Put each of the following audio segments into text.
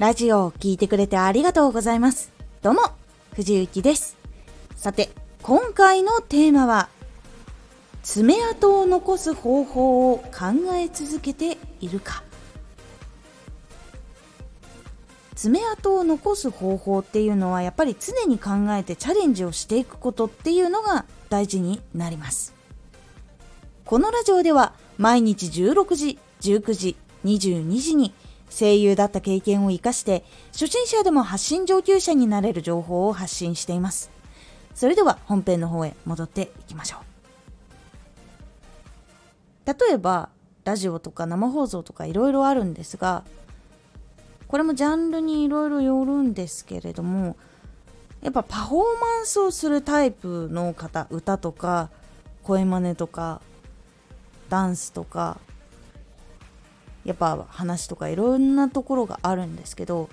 ラジオを聴いてくれてありがとうございます。どうも、藤幸です。さて、今回のテーマは、爪痕を残す方法を考え続けているか。爪痕を残す方法っていうのはやっぱり常に考えてチャレンジをしていくことっていうのが大事になりますこのラジオでは毎日16時19時22時に声優だった経験を生かして初心者でも発信上級者になれる情報を発信しています。それでは本編の方へ戻っていきましょう。例えばラジオとか生放送とかいろいろあるんですがこれもジャンルにいろいろよるんですけれどもやっぱパフォーマンスをするタイプの方歌とか声真似とかダンスとかやっぱ話とかいろんなところがあるんですけど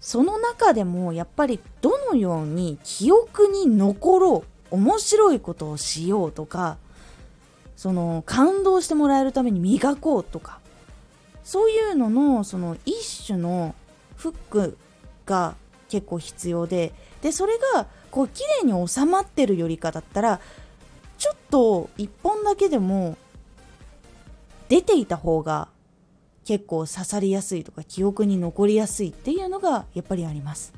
その中でもやっぱりどのように記憶に残ろう面白いことをしようとかその感動してもらえるために磨こうとかそういうののその一種のフックが結構必要ででそれがこう綺麗に収まってるよりかだったらちょっと一本だけでも出ていた方が結構刺さりやすいとか記憶に残りやすいっていうのがやっぱりあります。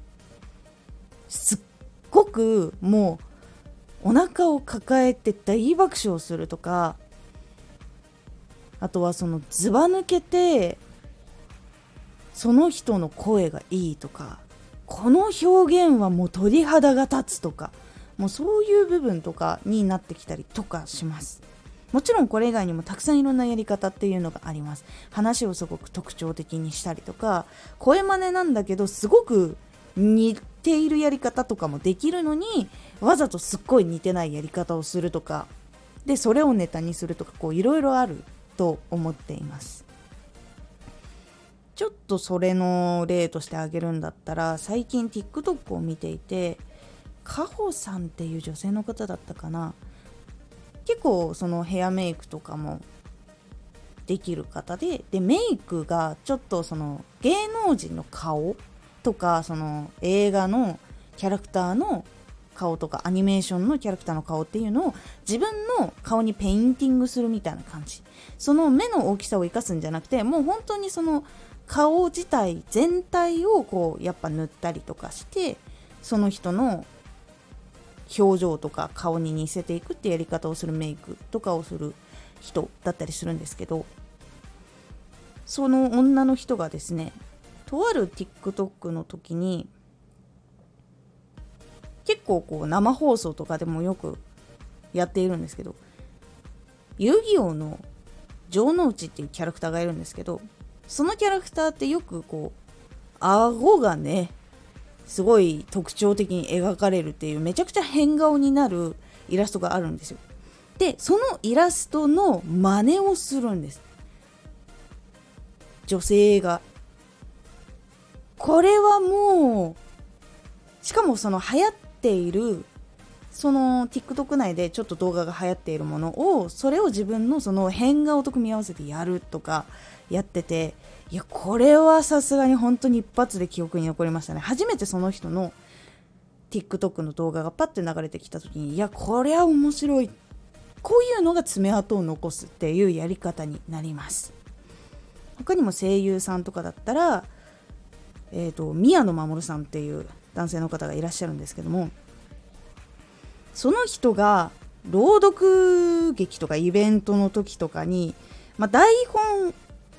すっごくもうお腹を抱えて大爆笑するとかあとはそのずば抜けてその人の声がいいとかこの表現はもう鳥肌が立つとかもうそういう部分とかになってきたりとかします。もちろんこれ以外にもたくさんいろんなやり方っていうのがあります。話をすごく特徴的にしたりとか声真似なんだけどすごく似ているやり方とかもできるのにわざとすっごい似てないやり方をするとかでそれをネタにするとかこういろいろあると思っています。ちょっとそれの例として挙げるんだったら最近 TikTok を見ていてかほさんっていう女性の方だったかな。結構そのヘアメイクとかもできる方ででメイクがちょっとその芸能人の顔とかその映画のキャラクターの顔とかアニメーションのキャラクターの顔っていうのを自分の顔にペインティングするみたいな感じ。その目の大きさを生かすんじゃなくてもう本当にその顔自体全体をこうやっぱ塗ったりとかしてその人の表情とか顔に似せていくってやり方をするメイクとかをする人だったりするんですけどその女の人がですねとある TikTok の時に結構こう生放送とかでもよくやっているんですけど遊戯王の城之内っていうキャラクターがいるんですけどそのキャラクターってよくこう顎がねすごい特徴的に描かれるっていうめちゃくちゃ変顔になるイラストがあるんですよ。でそのイラストの真似をするんです。女性が。これはもうしかもその流行っているその TikTok 内でちょっと動画が流行っているものをそれを自分のその変顔と組み合わせてやるとかやってていやこれはさすがに本当に一発で記憶に残りましたね。初めてその人の TikTok の動画がパッて流れてきた時にいやこれは面白い。こういうのが爪痕を残すっていうやり方になります。他にも声優さんとかだったらえーと、宮野守さんっていう男性の方がいらっしゃるんですけどもその人が朗読劇とかイベントの時とかに、まあ、台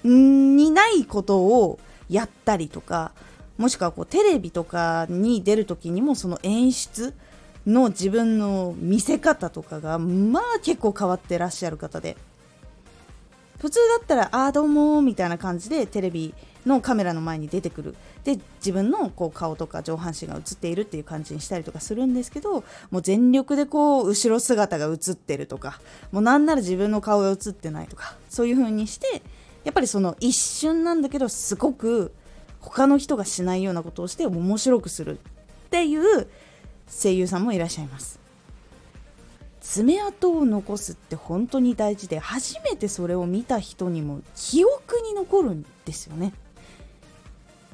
本にないことをやったりとかもしくはこうテレビとかに出る時にもその演出の自分の見せ方とかがまあ結構変わってらっしゃる方で。普通だったら「ああどうも」みたいな感じでテレビのカメラの前に出てくる。で自分のこう顔とか上半身が映っているっていう感じにしたりとかするんですけどもう全力でこう後ろ姿が映ってるとかもうなんなら自分の顔が映ってないとかそういう風にしてやっぱりその一瞬なんだけどすごく他の人がしないようなことをして面白くするっていう声優さんもいらっしゃいます。爪痕を残すって本当に大事で初めてそれを見た人にも記憶に残るんですよね。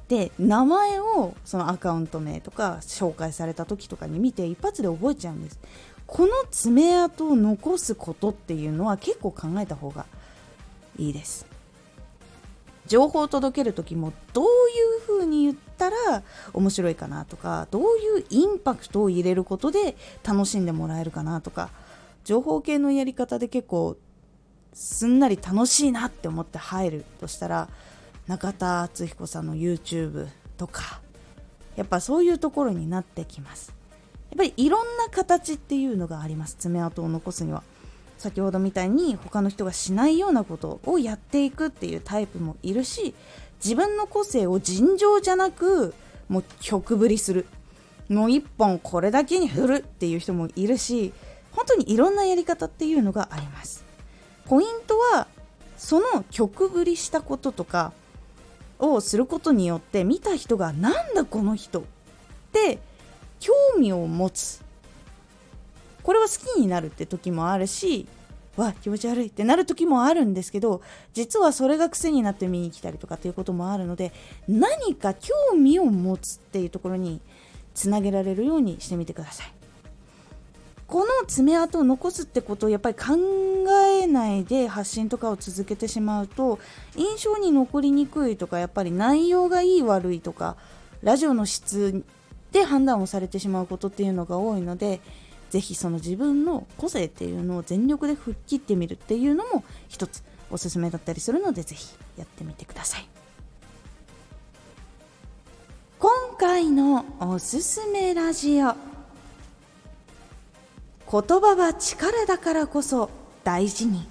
で名前をそのアカウント名とか紹介された時とかに見て一発で覚えちゃうんです。この爪痕を残すことっていうのは結構考えた方がいいです。情報を届ける時もどういう風に言ったら面白いかなとかどういうインパクトを入れることで楽しんでもらえるかなとか情報系のやり方で結構すんなり楽しいなって思って入るとしたら中田敦彦さんの YouTube とかやっぱそういうところになってきます。やっぱりいろんな形っていうのがあります。爪痕を残すには。先ほどみたいに他の人がしないようなことをやっていくっていうタイプもいるし自分の個性を尋常じゃなくもう曲振りする。もう一本これだけに振るっていう人もいるし本当にいろんなやり方っていうのがあります。ポイントはその曲振りしたこととかをすることによって見た人がなんだこの人って興味を持つ。これは好きになるって時もあるしわ気持ち悪いってなる時もあるんですけど実はそれが癖になって見に来たりとかっていうこともあるので何か興味を持つっていうところにつなげられるようにしてみてください。この爪痕を残すってことをやっぱり考えないで発信とかを続けてしまうと印象に残りにくいとかやっぱり内容がいい悪いとかラジオの質で判断をされてしまうことっていうのが多いのでぜひその自分の個性っていうのを全力で吹っ切ってみるっていうのも一つおすすめだったりするのでぜひやってみてください。今回のおすすめラジオ。言葉は力だからこそ大事に。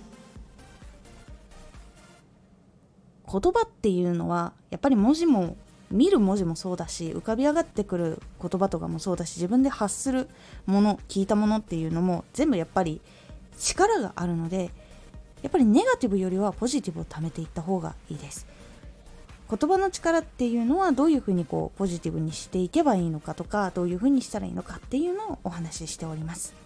言葉っていうのはやっぱり文字も見る文字もそうだし浮かび上がってくる言葉とかもそうだし自分で発するもの聞いたものっていうのも全部やっぱり力があるのでやっぱりネガティブよりはポジティブを貯めていった方がいいです。言葉の力っていうのはどういうふうにこうポジティブにしていけばいいのかとかどういうふうにしたらいいのかっていうのをお話ししております。